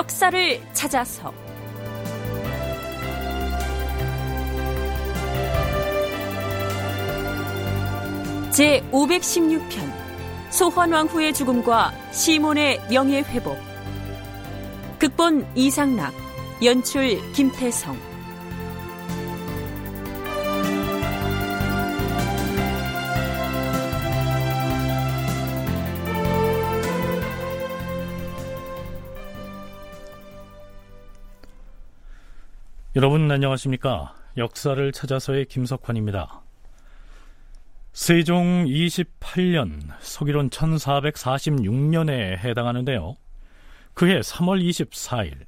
역사를 찾아서. 제 516편 소환왕후의 죽음과 시몬의 명예 회복. 극본 이상락 연출 김태성 여러분 안녕하십니까? 역사를 찾아서의 김석환입니다. 세종 28년 서기론 1446년에 해당하는데요. 그해 3월 24일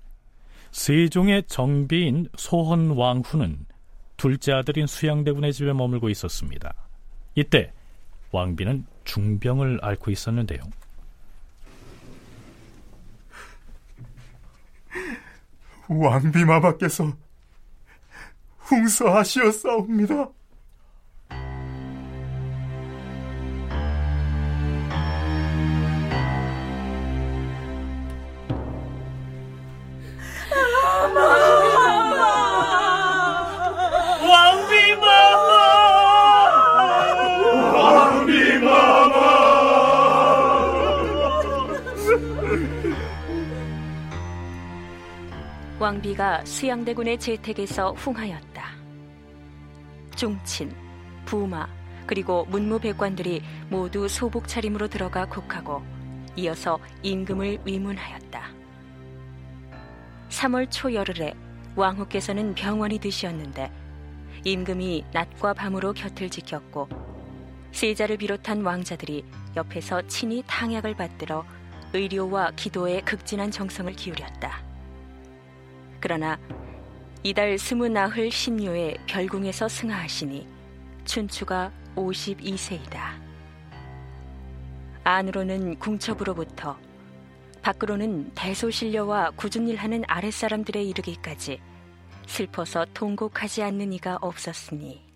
세종의 정비인 소헌왕후는 둘째 아들인 수양대군의 집에 머물고 있었습니다. 이때 왕비는 중병을 앓고 있었는데요. 왕비마마께서 홍서하시었사옵니다. 왕비가 수양대군의 재택에서 흉하였다. 중친, 부마, 그리고 문무백관들이 모두 소복 차림으로 들어가 국하고 이어서 임금을 위문하였다. 3월 초 열흘에 왕후께서는 병원이 드시었는데 임금이 낮과 밤으로 곁을 지켰고 세자를 비롯한 왕자들이 옆에서 친히 탕약을 받들어 의료와 기도에 극진한 정성을 기울였다. 그러나 이달 스무나흘 신묘에 별궁에서 승하하시니 춘추가 52세이다. 안으로는 궁첩으로부터 밖으로는 대소신녀와 굳은 일하는 아랫사람들에 이르기까지 슬퍼서 통곡하지 않는 이가 없었으니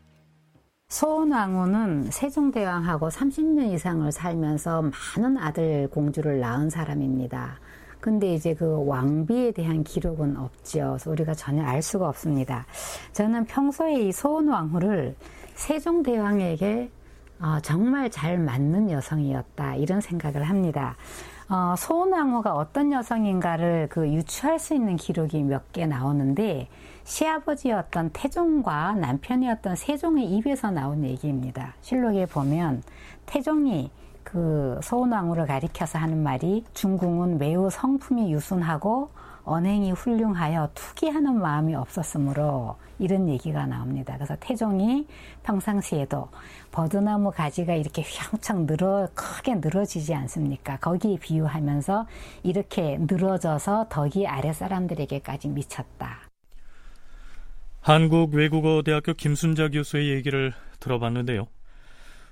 소원왕후는 세종대왕하고 30년 이상을 살면서 많은 아들 공주를 낳은 사람입니다. 근데 이제 그 왕비에 대한 기록은 없죠. 그래서 우리가 전혀 알 수가 없습니다. 저는 평소에 이 소원 왕후를 세종대왕에게 어, 정말 잘 맞는 여성이었다 이런 생각을 합니다. 어, 소원왕후가 어떤 여성인가를 그 유추할 수 있는 기록이 몇 개 나오는데 시아버지였던 태종과 남편이었던 세종의 입에서 나온 얘기입니다. 실록에 보면 태종이 그 소원왕후를 가리켜서 하는 말이 중궁은 매우 성품이 유순하고 언행이 훌륭하여 투기하는 마음이 없었으므로 이런 얘기가 나옵니다. 그래서 태종이 평상시에도 버드나무 가지가 이렇게 휘황창 늘어 크게 늘어지지 않습니까? 거기에 비유하면서 이렇게 늘어져서 덕이 아래 사람들에게까지 미쳤다. 한국 외국어 대학교 김순자 교수의 얘기를 들어봤는데요.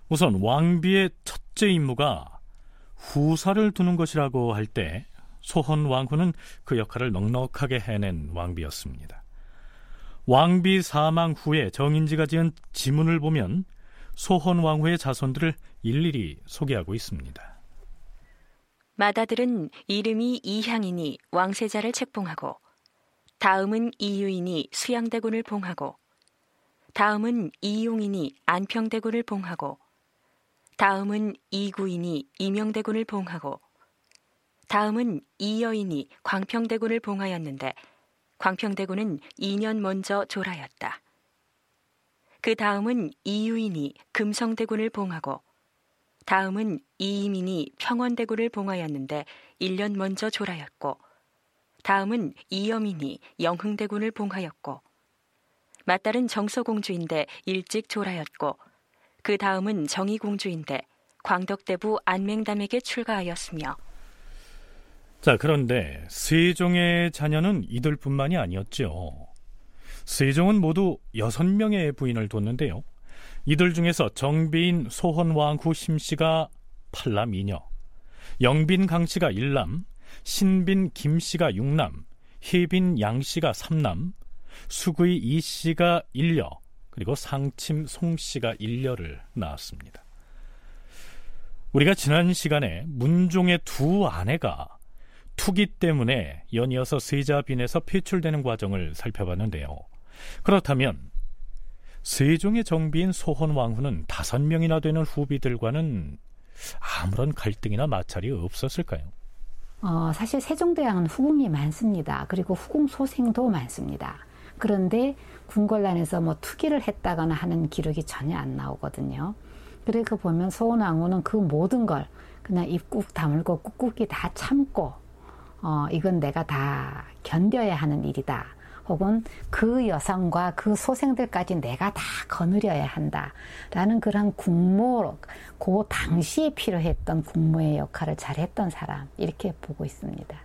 우선 왕비의 첫 째 임무가 후사를 두는 것이라고 할 때 소헌 왕후는 그 역할을 넉넉하게 해낸 왕비였습니다. 왕비 사망 후에 정인지가 지은 지문을 보면 소헌 왕후의 자손들을 일일이 소개하고 있습니다. 맏아들은 이름이 이향이니 왕세자를 책봉하고 다음은 이유인이 수양대군을 봉하고 다음은 이용인이 안평대군을 봉하고 다음은 이구인이 이명대군을 봉하고 다음은 이여인이 광평대군을 봉하였는데 광평대군은 2년 먼저 졸하였다. 그 다음은 이유인이 금성대군을 봉하고 다음은 이이민이 평원대군을 봉하였는데 1년 먼저 졸하였고 다음은 이여민이 영흥대군을 봉하였고 맏딸은 정서공주인데 일찍 졸하였고 그 다음은 정의공주인데 광덕대부 안맹담에게 출가하였으며 자 그런데 세종의 자녀는 이들뿐만이 아니었죠. 세종은 모두 여섯 명의 부인을 뒀는데요. 이들 중에서 정비인 소헌왕후 심씨가 팔남 이녀, 영빈 강씨가 일남, 신빈 김씨가 육남, 혜빈 양씨가 삼남, 수구이 이씨가 일녀, 그리고 상침 송씨가 일녀를 낳았습니다. 우리가 지난 시간에 문종의 두 아내가 투기 때문에 연이어서 세자빈에서 폐출되는 과정을 살펴봤는데요. 그렇다면 세종의 정비인 소헌 왕후는 다섯 명이나 되는 후비들과는 아무런 갈등이나 마찰이 없었을까요? 어, 사실 세종대왕은 후궁이 많습니다. 그리고 후궁 소생도 많습니다. 그런데 궁궐란에서 뭐 투기를 했다거나 하는 기록이 전혀 안 나오거든요. 그래서 보면 소원왕후는 그 모든 걸 그냥 입국 다물고 꾹꾹이 다 참고 어, 이건 내가 다 견뎌야 하는 일이다. 혹은 그 여성과 그 소생들까지 내가 다 거느려야 한다. 라는 그런 국모, 그 당시에 필요했던 국모의 역할을 잘했던 사람, 이렇게 보고 있습니다.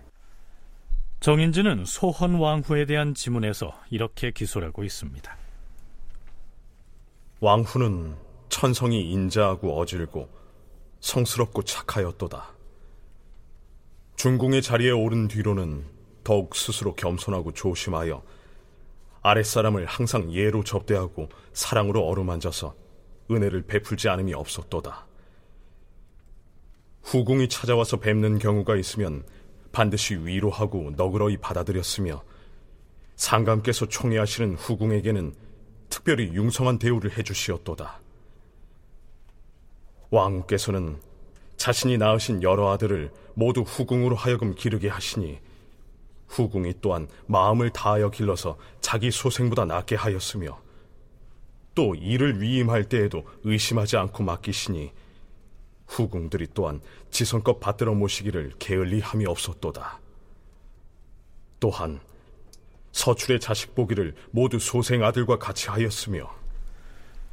정인지는 소헌 왕후에 대한 지문에서 이렇게 기술하고 있습니다. 왕후는 천성이 인자하고 어질고 성스럽고 착하였도다. 중궁의 자리에 오른 뒤로는 더욱 스스로 겸손하고 조심하여 아랫사람을 항상 예로 접대하고 사랑으로 어루만져서 은혜를 베풀지 않음이 없었도다. 후궁이 찾아와서 뵙는 경우가 있으면 반드시 위로하고 너그러이 받아들였으며 상감께서 총애하시는 후궁에게는 특별히 융성한 대우를 해주시었도다. 왕께서는 자신이 낳으신 여러 아들을 모두 후궁으로 하여금 기르게 하시니 후궁이 또한 마음을 다하여 길러서 자기 소생보다 낫게 하였으며 또 이를 위임할 때에도 의심하지 않고 맡기시니 후궁들이 또한 지성껏 받들어 모시기를 게을리함이 없었도다. 또한 서출의 자식 보기를 모두 소생 아들과 같이 하였으며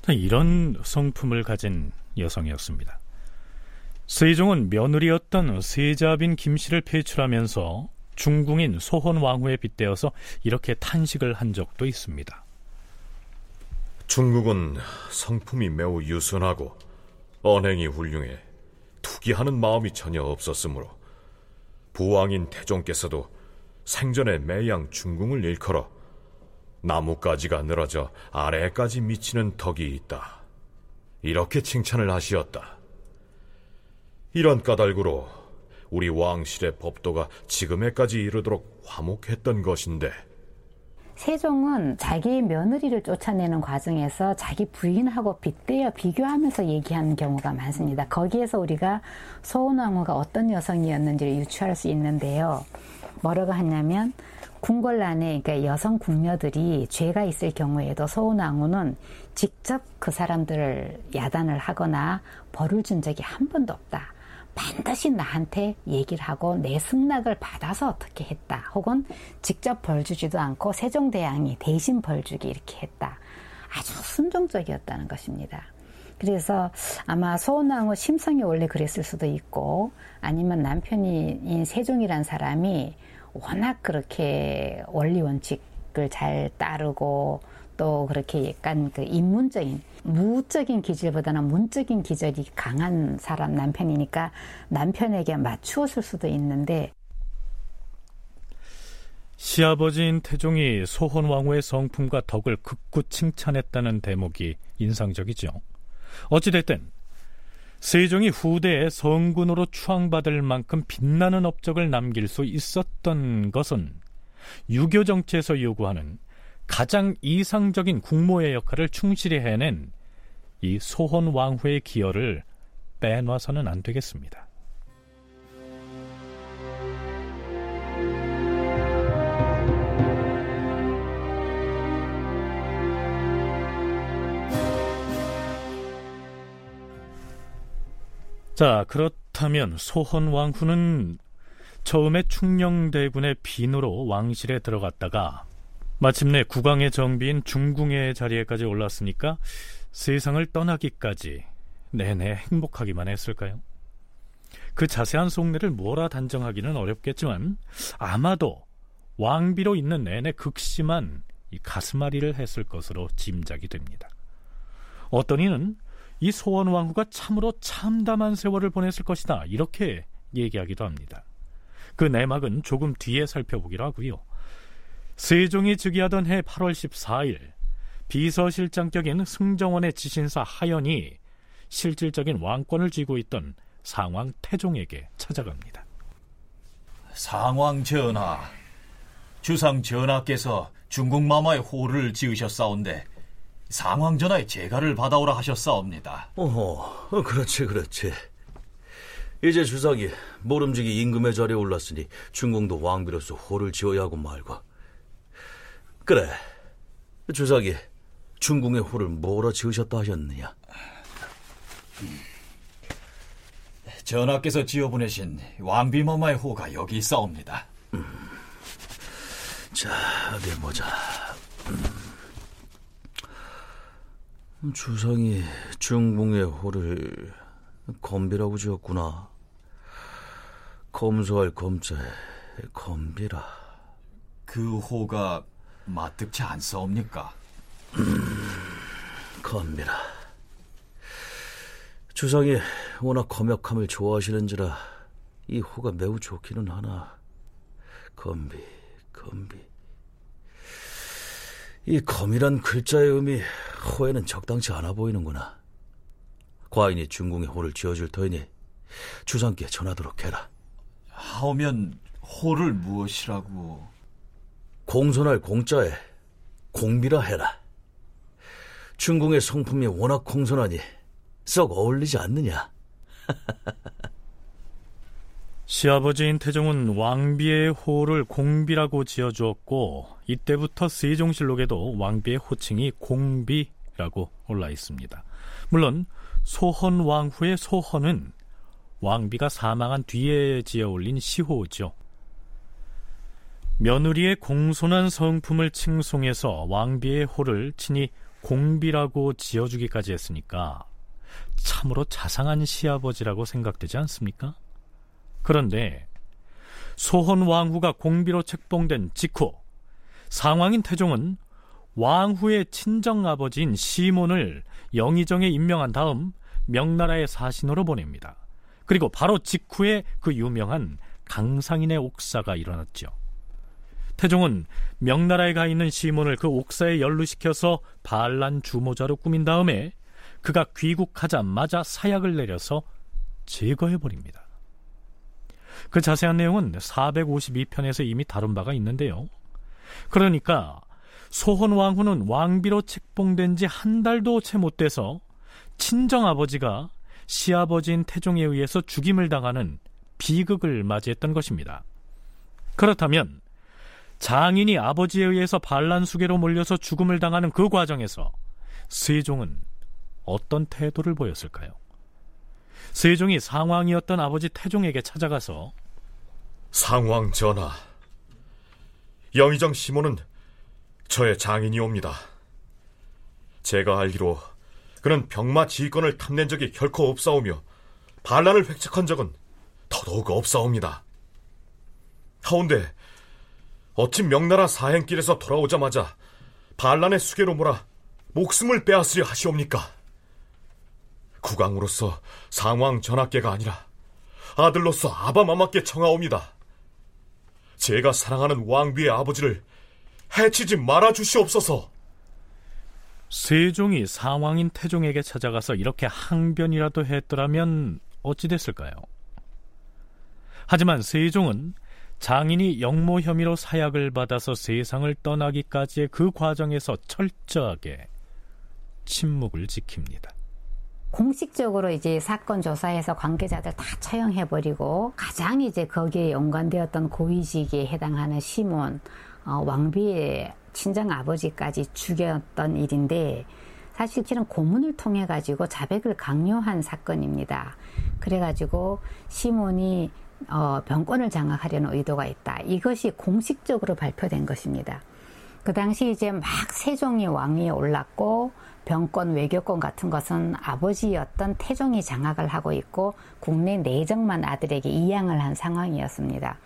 이런 성품을 가진 여성이었습니다. 세종은 며느리였던 세자빈 김씨를 폐출하면서 중궁인 소헌 왕후에 빗대어서 이렇게 탄식을 한 적도 있습니다. 중국은 성품이 매우 유순하고 언행이 훌륭해 투기하는 마음이 전혀 없었으므로 부왕인 태종께서도 생전에 매양 중궁을 일컬어 나뭇가지가 늘어져 아래까지 미치는 덕이 있다. 이렇게 칭찬을 하시었다. 이런 까닭으로 우리 왕실의 법도가 지금에까지 이르도록 화목했던 것인데 세종은 자기 며느리를 쫓아내는 과정에서 자기 부인하고 빗대어 비교하면서 얘기하는 경우가 많습니다. 거기에서 우리가 소원왕후가 어떤 여성이었는지를 유추할 수 있는데요. 뭐라고 하냐면 궁궐란에 그러니까 여성 궁녀들이 죄가 있을 경우에도 소원왕후는 직접 그 사람들을 야단을 하거나 벌을 준 적이 한 번도 없다. 반드시 나한테 얘기를 하고 내 승낙을 받아서 어떻게 했다. 혹은 직접 벌 주지도 않고 세종대왕이 대신 벌 주기 이렇게 했다. 아주 순종적이었다는 것입니다. 그래서 아마 소원왕후 심성이 원래 그랬을 수도 있고 아니면 남편인 세종이란 사람이 워낙 그렇게 원리 원칙을 잘 따르고 또 그렇게 약간 그 인문적인 무적인 기질보다는 문적인 기질이 강한 사람 남편이니까 남편에게 맞추었을 수도 있는데 시아버지인 태종이 소헌 왕후의 성품과 덕을 극구 칭찬했다는 대목이 인상적이죠. 어찌됐든 세종이 후대에 성군으로 추앙받을 만큼 빛나는 업적을 남길 수 있었던 것은 유교 정치에서 요구하는 가장 이상적인 국모의 역할을 충실히 해낸 이 소헌 왕후의 기여를 빼놔서는 안 되겠습니다. 자, 그렇다면 소헌 왕후는 처음에 충녕대군의 빈으로 왕실에 들어갔다가 마침내 국왕의 정비인 중궁의 자리에까지 올랐으니까 세상을 떠나기까지 내내 행복하기만 했을까요? 그 자세한 속내를 뭐라 단정하기는 어렵겠지만 아마도 왕비로 있는 내내 극심한 이 가슴앓이를 했을 것으로 짐작이 됩니다. 어떤 이는 이 소원 왕후가 참으로 참담한 세월을 보냈을 것이다 이렇게 얘기하기도 합니다. 그 내막은 조금 뒤에 살펴보기로 하고요. 세종이 즉위하던 해 8월 14일 비서실장격인 승정원의 지신사 하연이 실질적인 왕권을 쥐고 있던 상왕 태종에게 찾아갑니다. 상왕 전하, 주상 전하께서 중국 마마의 호를 지으셨사온데 상왕 전하의 제가를 받아오라 하셨사옵니다. 어허, 그렇지, 그렇지. 이제 주상이 모름지기 임금의 자리에 올랐으니 중궁도 왕비로서 호를 지어야 하고 말고. 그래, 주상이 중궁의 호를 뭐라 지으셨다 하셨느냐? 전하께서 지어보내신 왕비마마의 호가 여기 있사옵니다. 음. 자, 어디 보자. 음. 주상이 중궁의 호를 검비라고 지었구나. 검소할 검자에 검비라. 그 호가 마뜩치 않사옵니까? 음, 검비라. 주상이 워낙 검역함을 좋아하시는지라 이 호가 매우 좋기는 하나. 검비, 검비. 이 검이란 글자의 의미 호에는 적당치 않아 보이는구나. 과인이 중궁의 호를 지어줄 터이니 주상께 전하도록 해라. 하오면 호를 무엇이라고? 공손할 공자에 공비라 해라. 중궁의 성품이 워낙 공손하니 썩 어울리지 않느냐? 시아버지인 태종은 왕비의 호를 공비라고 지어주었고 이때부터 세종실록에도 왕비의 호칭이 공비라고 올라 있습니다. 물론 소헌 왕후의 소헌은 왕비가 사망한 뒤에 지어 올린 시호죠. 며느리의 공손한 성품을 칭송해서 왕비의 호를 친히 공비라고 지어주기까지 했으니까 참으로 자상한 시아버지라고 생각되지 않습니까? 그런데 소헌 왕후가 공비로 책봉된 직후 상왕인 태종은 왕후의 친정 아버지인 시몬을 영의정에 임명한 다음 명나라의 사신으로 보냅니다. 그리고 바로 직후에 그 유명한 강상인의 옥사가 일어났죠. 태종은 명나라에 가 있는 시몬을 그 옥사에 연루시켜서 반란 주모자로 꾸민 다음에 그가 귀국하자마자 사약을 내려서 제거해버립니다. 그 자세한 내용은 452편에서 이미 다룬 바가 있는데요. 그러니까 소헌 왕후는 왕비로 책봉된 지 한 달도 채 못 돼서 친정 아버지가 시아버지인 태종에 의해서 죽임을 당하는 비극을 맞이했던 것입니다. 그렇다면 장인이 아버지에 의해서 반란 수계로 몰려서 죽음을 당하는 그 과정에서 세종은 어떤 태도를 보였을까요? 세종이 상왕이었던 아버지 태종에게 찾아가서 상왕 전하, 영의정 시모는 저의 장인이옵니다. 제가 알기로 그는 병마 지휘권을 탐낸 적이 결코 없사오며 반란을 획책한 적은 더더욱 없사옵니다. 하운데 어찌 명나라 사행길에서 돌아오자마자 반란의 수계로 몰아 목숨을 빼앗으려 하시옵니까? 국왕으로서 상왕 전하께가 아니라 아들로서 아바마마께 청하옵니다. 제가 사랑하는 왕비의 아버지를 해치지 말아 주시옵소서. 세종이 상왕인 태종에게 찾아가서 이렇게 항변이라도 했더라면 어찌 됐을까요? 하지만 세종은 장인이 영모 혐의로 사약을 받아서 세상을 떠나기까지의 그 과정에서 철저하게 침묵을 지킵니다. 공식적으로 이제 사건 조사에서 관계자들 다 처형해버리고 가장 이제 거기에 연관되었던 고위직에 해당하는 시몬 어, 왕비의 친정 아버지까지 죽였던 일인데 사실 실은 고문을 통해 가지고 자백을 강요한 사건입니다. 그래 가지고 시몬이 어, 병권을 장악하려는 의도가 있다. 이것이 공식적으로 발표된 것입니다. 그 당시 이제 막 세종이 왕위에 올랐고 병권, 외교권 같은 것은 아버지였던 태종이 장악을 하고 있고 국내 내정만 아들에게 이양을 한 상황이었습니다.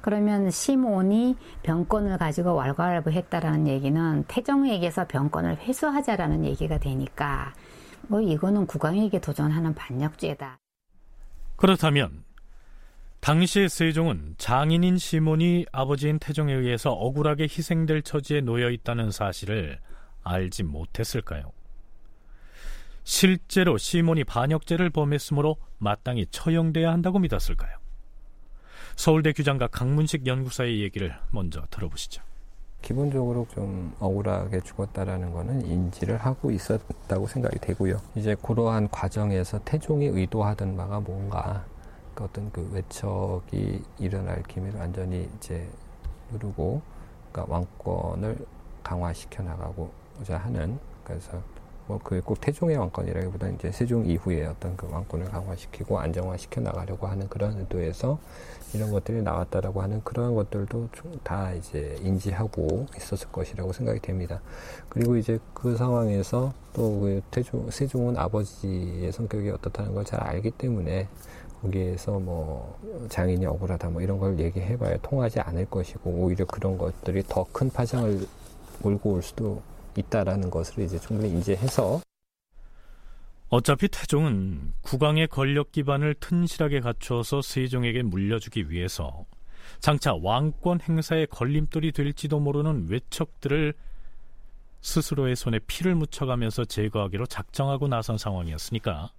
그러면 시몬이 병권을 가지고 왈가왈부했다라는 얘기는 태종에게서 병권을 회수하자라는 얘기가 되니까 뭐 이거는 국왕에게 도전하는 반역죄다. 그렇다면 당시 세종은 장인인 시몬이 아버지인 태종에 의해서 억울하게 희생될 처지에 놓여 있다는 사실을 알지 못했을까요? 실제로 시몬이 반역죄를 범했으므로 마땅히 처형돼야 한다고 믿었을까요? 서울대 규장과 강문식 연구사의 얘기를 먼저 들어보시죠. 기본적으로 좀 억울하게 죽었다라는 거는 인지를 하고 있었다고 생각이 되고요. 이제 그러한 과정에서 태종이 의도하던 바가 뭔가 그 어떤 그 외척이 일어날 기미를 완전히 이제 누르고 그러니까 왕권을 강화시켜 나가고자 하는 그래서 뭐 그게 꼭 태종의 왕권이라기보다는 이제 세종 이후에 어떤 그 왕권을 강화시키고 안정화시켜 나가려고 하는 그런 의도에서 이런 것들이 나왔다라고 하는 그러한 것들도 다 이제 인지하고 있었을 것이라고 생각이 됩니다. 그리고 이제 그 상황에서 또 그 태종 세종은 아버지의 성격이 어떻다는 걸 잘 알기 때문에 거기에서 뭐 장인이 억울하다 뭐 이런 걸 얘기해봐야 통하지 않을 것이고 오히려 그런 것들이 더 큰 파장을 몰고 올 수도 있다라는 것을 이제 충분히 인지해서 어차피 태종은 국왕의 권력 기반을 튼실하게 갖추어서 세종에게 물려주기 위해서 장차 왕권 행사의 걸림돌이 될지도 모르는 외척들을 스스로의 손에 피를 묻혀가면서 제거하기로 작정하고 나선 상황이었으니까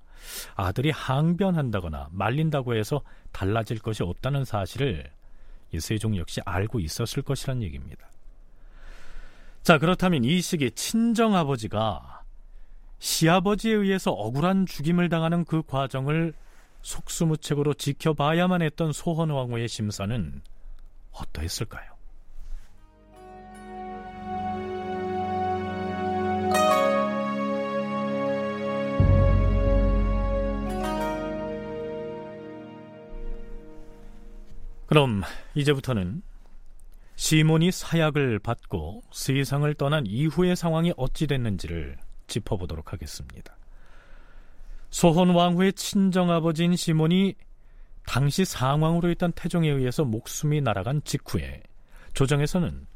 아들이 항변한다거나 말린다고 해서 달라질 것이 없다는 사실을 이 세종 역시 알고 있었을 것이란 얘기입니다. 자, 그렇다면 이 시기 친정아버지가 시아버지에 의해서 억울한 죽임을 당하는 그 과정을 속수무책으로 지켜봐야만 했던 소헌왕후의 심사는 어떠했을까요? 그럼 이제부터는 시몬이 사약을 받고 세상을 떠난 이후의 상황이 어찌 됐는지를 짚어보도록 하겠습니다. 소헌 왕후의 친정 아버지인 시몬이 당시 상왕으로 있던 태종에 의해서 목숨이 날아간 직후에 조정에서는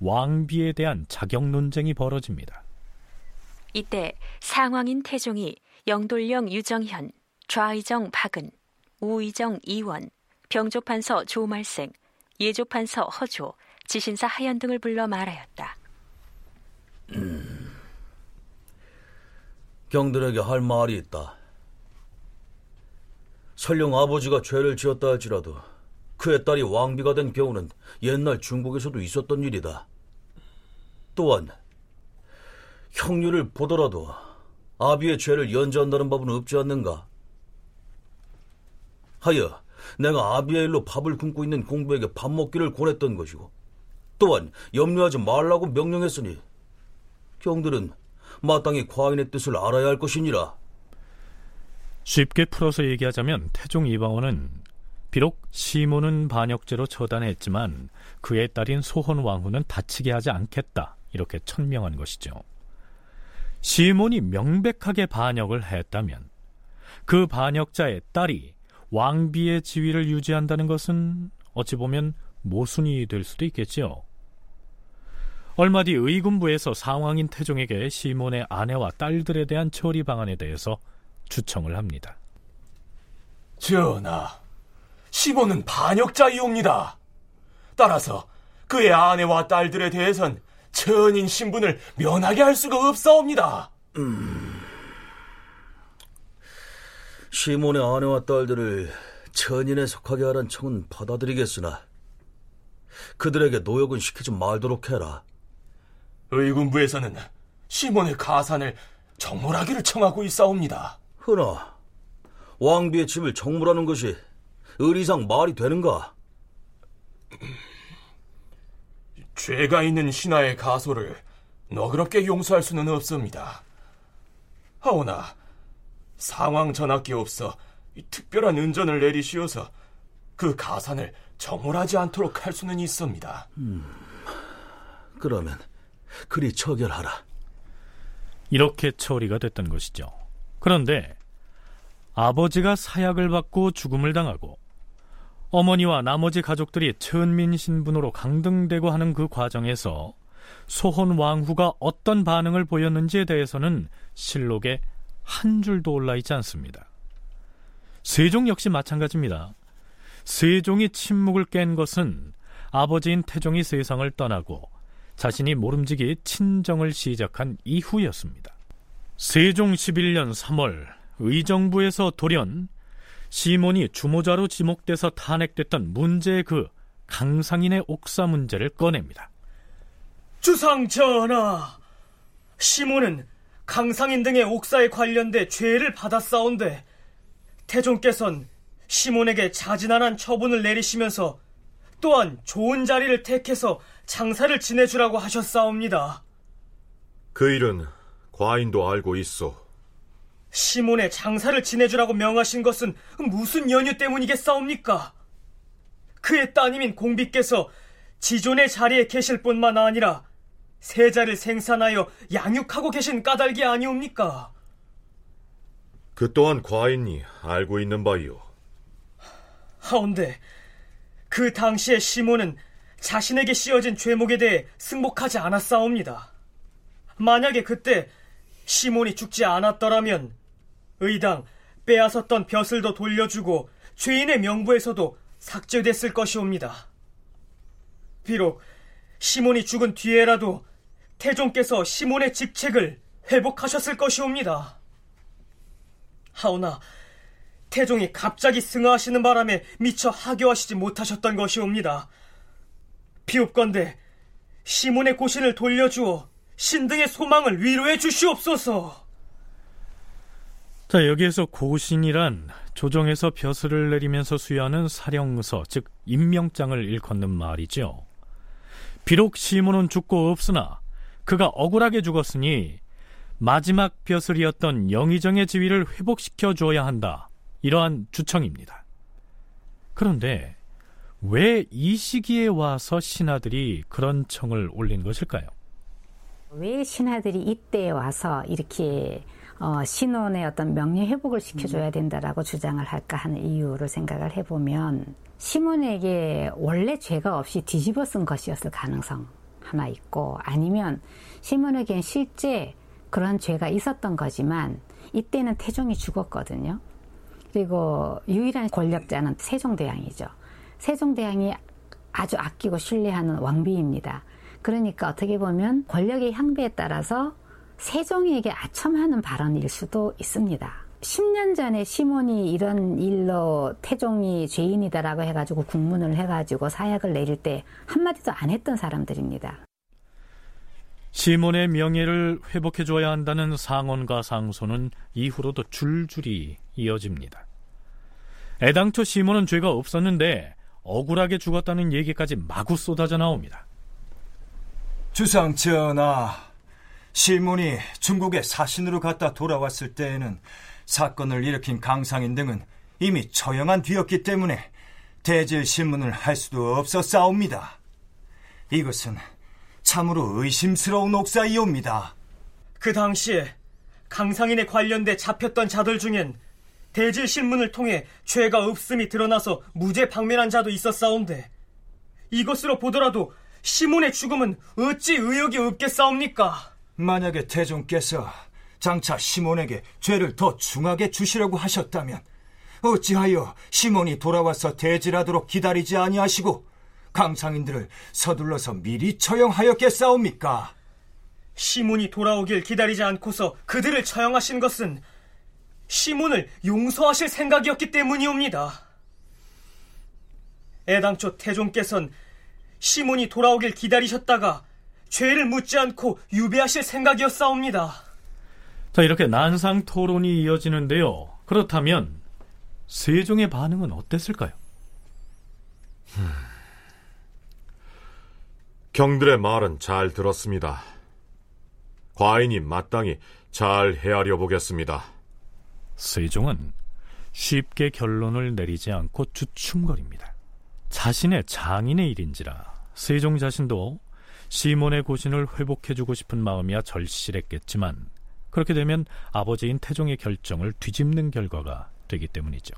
왕비에 대한 자격 논쟁이 벌어집니다. 이때 상왕인 태종이 영돌령 유정현, 좌의정 박은, 우의정 이원, 병조판서 조말생, 예조판서 허조, 지신사 하연 등을 불러 말하였다. 음, 경들에게 할 말이 있다. 설령 아버지가 죄를 지었다 할지라도 그의 딸이 왕비가 된 경우는 옛날 중국에서도 있었던 일이다. 또한 형률을 보더라도 아비의 죄를 연주한다는 법은 없지 않는가? 하여 내가 아비의 일로 밥을 굶고 있는 공부에게 밥 먹기를 권했던 것이고 또한 염려하지 말라고 명령했으니 경들은 마땅히 과인의 뜻을 알아야 할 것이니라. 쉽게 풀어서 얘기하자면 태종 이방원은 비록 시몬은 반역죄로 처단했지만 그의 딸인 소헌 왕후는 다치게 하지 않겠다 이렇게 천명한 것이죠. 시몬이 명백하게 반역을 했다면 그 반역자의 딸이 왕비의 지위를 유지한다는 것은 어찌 보면 모순이 될 수도 있겠지요. 얼마 뒤 의군부에서 상황인 태종에게 시몬의 아내와 딸들에 대한 처리 방안에 대해서 주청을 합니다. 전하, 시몬은 반역자이옵니다. 따라서 그의 아내와 딸들에 대해선 천인 신분을 면하게 할 수가 없사옵니다. 음... 시몬의 아내와 딸들을 천인에 속하게 하란 청은 받아들이겠으나 그들에게 노역은 시키지 말도록 해라. 의군부에서는 시몬의 가산을 정물하기를 청하고 있사옵니다. 허나 왕비의 집을 정물하는 것이 의리상 말이 되는가? 죄가 있는 신하의 가소를 너그럽게 용서할 수는 없습니다. 하오나 상황 전학기 없어 특별한 은전을 내리시어서 그 가산을 정홀하지 않도록 할 수는 있습니다. 음, 그러면 그리 처결하라. 이렇게 처리가 됐던 것이죠. 그런데 아버지가 사약을 받고 죽음을 당하고 어머니와 나머지 가족들이 천민 신분으로 강등되고 하는 그 과정에서 소혼 왕후가 어떤 반응을 보였는지에 대해서는 실록에 한 줄도 올라 있지 않습니다. 세종 역시 마찬가지입니다. 세종이 침묵을 깬 것은 아버지인 태종이 세상을 떠나고 자신이 모름지기 친정을 시작한 이후였습니다. 세종 11년 3월 의정부에서 돌연 시몬이 주모자로 지목돼서 탄핵됐던 문제의 그 강상인의 옥사 문제를 꺼냅니다. 주상 전하, 시몬은 강상인 등의 옥사에 관련돼 죄를 받았사온데 태종께선 시몬에게 자진한한 처분을 내리시면서 또한 좋은 자리를 택해서 장사를 지내주라고 하셨사옵니다. 그 일은 과인도 알고 있어. 시몬의 장사를 지내주라고 명하신 것은 무슨 연유 때문이겠사옵니까? 그의 따님인 공비께서 지존의 자리에 계실 뿐만 아니라 세자를 생산하여 양육하고 계신 까닭이 아니옵니까? 그 또한 과인이 알고 있는 바이오. 하온데 그 당시에 시몬은 자신에게 씌어진 죄목에 대해 승복하지 않았사옵니다. 만약에 그때 시몬이 죽지 않았더라면 의당 빼앗았던 벼슬도 돌려주고 죄인의 명부에서도 삭제됐을 것이옵니다. 비록 시몬이 죽은 뒤에라도 태종께서 시몬의 직책을 회복하셨을 것이옵니다. 하오나 태종이 갑자기 승하하시는 바람에 미처 하교하시지 못하셨던 것이옵니다. 비옵건대 시몬의 고신을 돌려주어 신등의 소망을 위로해 주시옵소서. 자, 여기에서 고신이란 조정에서 벼슬을 내리면서 수여하는 사령서, 즉 임명장을 일컫는 말이죠. 비록 시몬은 죽고 없으나 그가 억울하게 죽었으니 마지막 벼슬이었던 영의정의 지위를 회복시켜 줘야 한다. 이러한 주청입니다. 그런데 왜 이 시기에 와서 신하들이 그런 청을 올린 것일까요? 왜 신하들이 이때 와서 이렇게 어, 신혼의 어떤 명예 회복을 시켜줘야 된다라고 주장을 할까 하는 이유를 생각을 해보면 시몬에게 원래 죄가 없이 뒤집어 쓴 것이었을 가능성 하나 있고 아니면 시몬에겐 실제 그런 죄가 있었던 거지만 이때는 태종이 죽었거든요. 그리고 유일한 권력자는 세종대왕이죠. 세종대왕이 아주 아끼고 신뢰하는 왕비입니다. 그러니까 어떻게 보면 권력의 향배에 따라서 세종에게 아첨하는 발언일 수도 있습니다. 10년 전에 시몬이 이런 일로 태종이 죄인이다라고 해가지고 국문을 해가지고 사약을 내릴 때 한마디도 안 했던 사람들입니다. 시몬의 명예를 회복해줘야 한다는 상언과 상소는 이후로도 줄줄이 이어집니다. 애당초 시몬은 죄가 없었는데 억울하게 죽었다는 얘기까지 마구 쏟아져 나옵니다. 주상 전하, 시몬이 중국에 사신으로 갔다 돌아왔을 때에는 사건을 일으킨 강상인 등은 이미 처형한 뒤였기 때문에 대질 신문을 할 수도 없었사옵니다. 이것은 참으로 의심스러운 옥사이옵니다. 그 당시에 강상인에 관련돼 잡혔던 자들 중엔 대질 신문을 통해 죄가 없음이 드러나서 무죄 방면한 자도 있었사온데 이것으로 보더라도 시몬의 죽음은 어찌 의욕이 없겠사옵니까? 만약에 대종께서 장차 시몬에게 죄를 더 중하게 주시려고 하셨다면 어찌하여 시몬이 돌아와서 대질하도록 기다리지 아니하시고 강상인들을 서둘러서 미리 처형하였겠사옵니까? 시몬이 돌아오길 기다리지 않고서 그들을 처형하신 것은 시몬을 용서하실 생각이었기 때문이옵니다. 애당초 태종께선 시몬이 돌아오길 기다리셨다가 죄를 묻지 않고 유배하실 생각이었사옵니다. 자, 이렇게 난상 토론이 이어지는데요. 그렇다면 세종의 반응은 어땠을까요? 경들의 말은 잘 들었습니다. 과인이 마땅히 잘 헤아려 보겠습니다. 세종은 쉽게 결론을 내리지 않고 주춤거립니다. 자신의 장인의 일인지라 세종 자신도 시몬의 고신을 회복해주고 싶은 마음이야 절실했겠지만 그렇게 되면 아버지인 태종의 결정을 뒤집는 결과가 되기 때문이죠.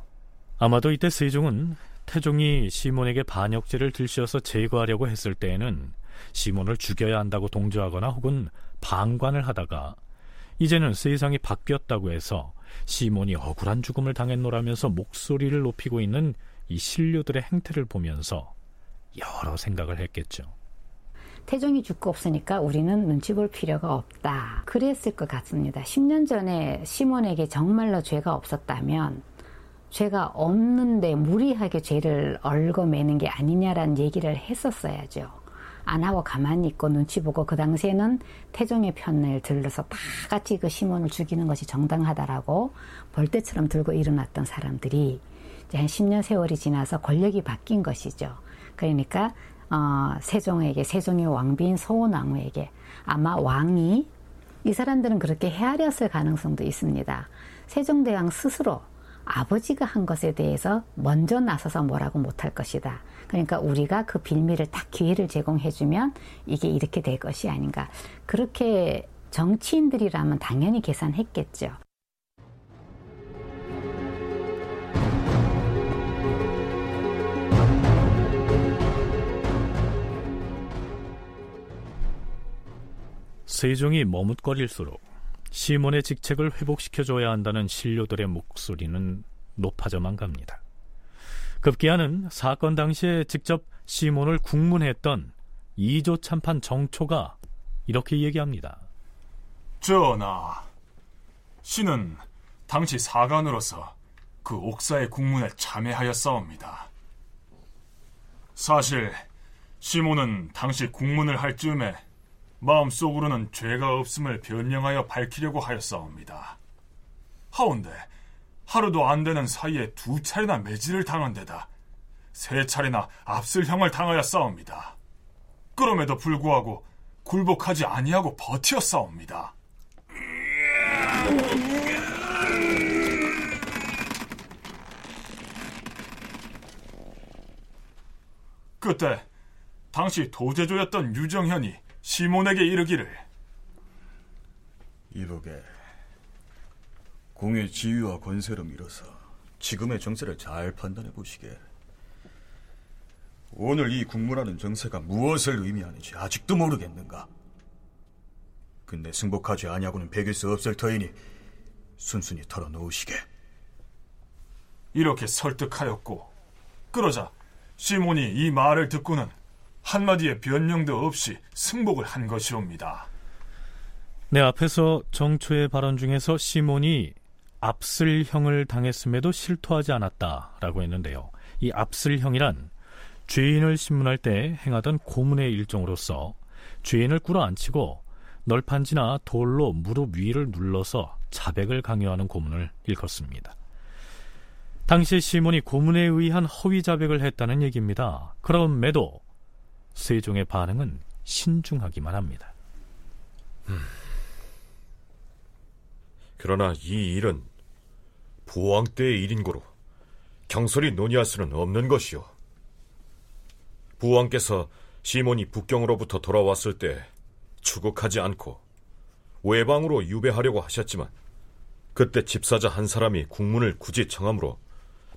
아마도 이때 세종은 태종이 시몬에게 반역죄를 들씌워서 제거하려고 했을 때에는 시몬을 죽여야 한다고 동조하거나 혹은 방관을 하다가 이제는 세상이 바뀌었다고 해서 시몬이 억울한 죽음을 당했노라면서 목소리를 높이고 있는 이 신료들의 행태를 보면서 여러 생각을 했겠죠. 태종이 죽고 없으니까 우리는 눈치 볼 필요가 없다. 그랬을 것 같습니다. 10년 전에 시몬에게 정말로 죄가 없었다면 죄가 없는데 무리하게 죄를 얽어매는 게 아니냐라는 얘기를 했었어야죠. 안 하고 가만히 있고 눈치 보고 그 당시에는 태종의 편을 들러서 다 같이 그 시몬을 죽이는 것이 정당하다라고 벌떼처럼 들고 일어났던 사람들이 이제 한 10년 세월이 지나서 권력이 바뀐 것이죠. 그러니까 어, 세종에게 세종의 왕비인 소원왕후에게 아마 왕이 이 사람들은 그렇게 헤아렸을 가능성도 있습니다. 세종대왕 스스로 아버지가 한 것에 대해서 먼저 나서서 뭐라고 못할 것이다. 그러니까 우리가 그 빌미를 딱 기회를 제공해주면 이게 이렇게 될 것이 아닌가. 그렇게 정치인들이라면 당연히 계산했겠죠. 세종이 머뭇거릴수록 시몬의 직책을 회복시켜줘야 한다는 신료들의 목소리는 높아져만 갑니다. 급기야는 사건 당시에 직접 시몬을 국문했던 이조 참판 정초가 이렇게 얘기합니다. 전하, 신은 당시 사관으로서 그 옥사의 국문에 참여하였사옵니다. 사실 시몬은 당시 국문을 할 즈음에 마음속으로는 죄가 없음을 변명하여 밝히려고 하였사옵니다. 하운데 하루도 안 되는 사이에 두 차례나 매질을 당한 데다 세 차례나 압슬형을 당하였사옵니다. 그럼에도 불구하고 굴복하지 아니하고 버티었사옵니다. 그때 당시 도제조였던 유정현이 시몬에게 이르기를. 이보게 공의 지위와 권세로 밀어서 지금의 정세를 잘 판단해 보시게. 오늘 이 국무라는 정세가 무엇을 의미하는지 아직도 모르겠는가? 근데 승복하지 아니하고는 배길 수 없을 터이니 순순히 털어놓으시게. 이렇게 설득하였고 그러자 시몬이 이 말을 듣고는 한마디의 변명도 없이 승복을 한 것이옵니다. 내 앞에서 정초의 발언 중에서 시몬이 압슬형을 당했음에도 실토하지 않았다라고 했는데요. 이 압슬형이란 죄인을 신문할 때 행하던 고문의 일종으로서 죄인을 꿇어앉히고 널판지나 돌로 무릎 위를 눌러서 자백을 강요하는 고문을 일컫습니다. 당시 시몬이 고문에 의한 허위 자백을 했다는 얘기입니다. 그럼에도 세종의 반응은 신중하기만 합니다. 음. 그러나 이 일은 부왕 때의 일인 고로 경솔히 논의할 수는 없는 것이오. 부왕께서 시몬이 북경으로부터 돌아왔을 때 추국하지 않고 외방으로 유배하려고 하셨지만 그때 집사자 한 사람이 국문을 굳이 청함으로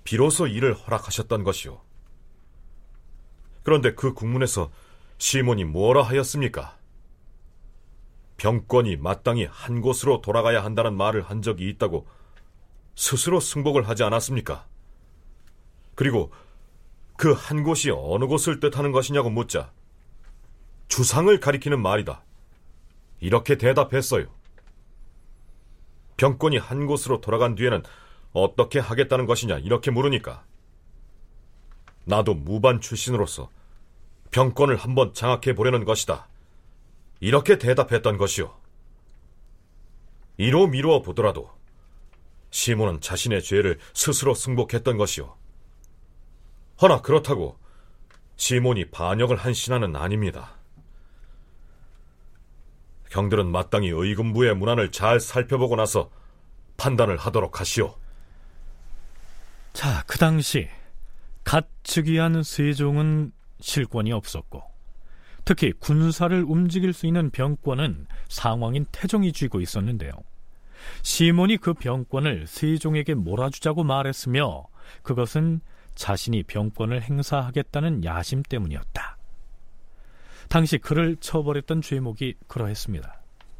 비로소 이를 허락하셨던 것이오. 그런데 그 국문에서 시몬이 뭐라 하였습니까? 병권이 마땅히 한 곳으로 돌아가야 한다는 말을 한 적이 있다고 스스로 승복을 하지 않았습니까? 그리고 그 한 곳이 어느 곳을 뜻하는 것이냐고 묻자 주상을 가리키는 말이다. 이렇게 대답했어요. 병권이 한 곳으로 돌아간 뒤에는 어떻게 하겠다는 것이냐 이렇게 물으니까 나도 무반 출신으로서 병권을 한번 장악해 보려는 것이다. 이렇게 대답했던 것이오. 이로 미루어 보더라도 시몬은 자신의 죄를 스스로 승복했던 것이오. 허나 그렇다고 시몬이 반역을 한 신하는 아닙니다. 경들은 마땅히 의금부의 문안을 잘 살펴보고 나서 판단을 하도록 하시오. 자, 그 당시 갓 즉위한 세종은 실권이 없었고 특히 군사를 움직일 수 있는 병권은 상왕인 태종이 쥐고 있었는데요. 시몬이 그 병권을 세종에게 몰아주자고 말했으며 그것은 자신이 병권을 행사하겠다는 야심 때문이었다. 당시 그를 처벌했던 죄목이 그러했습니다.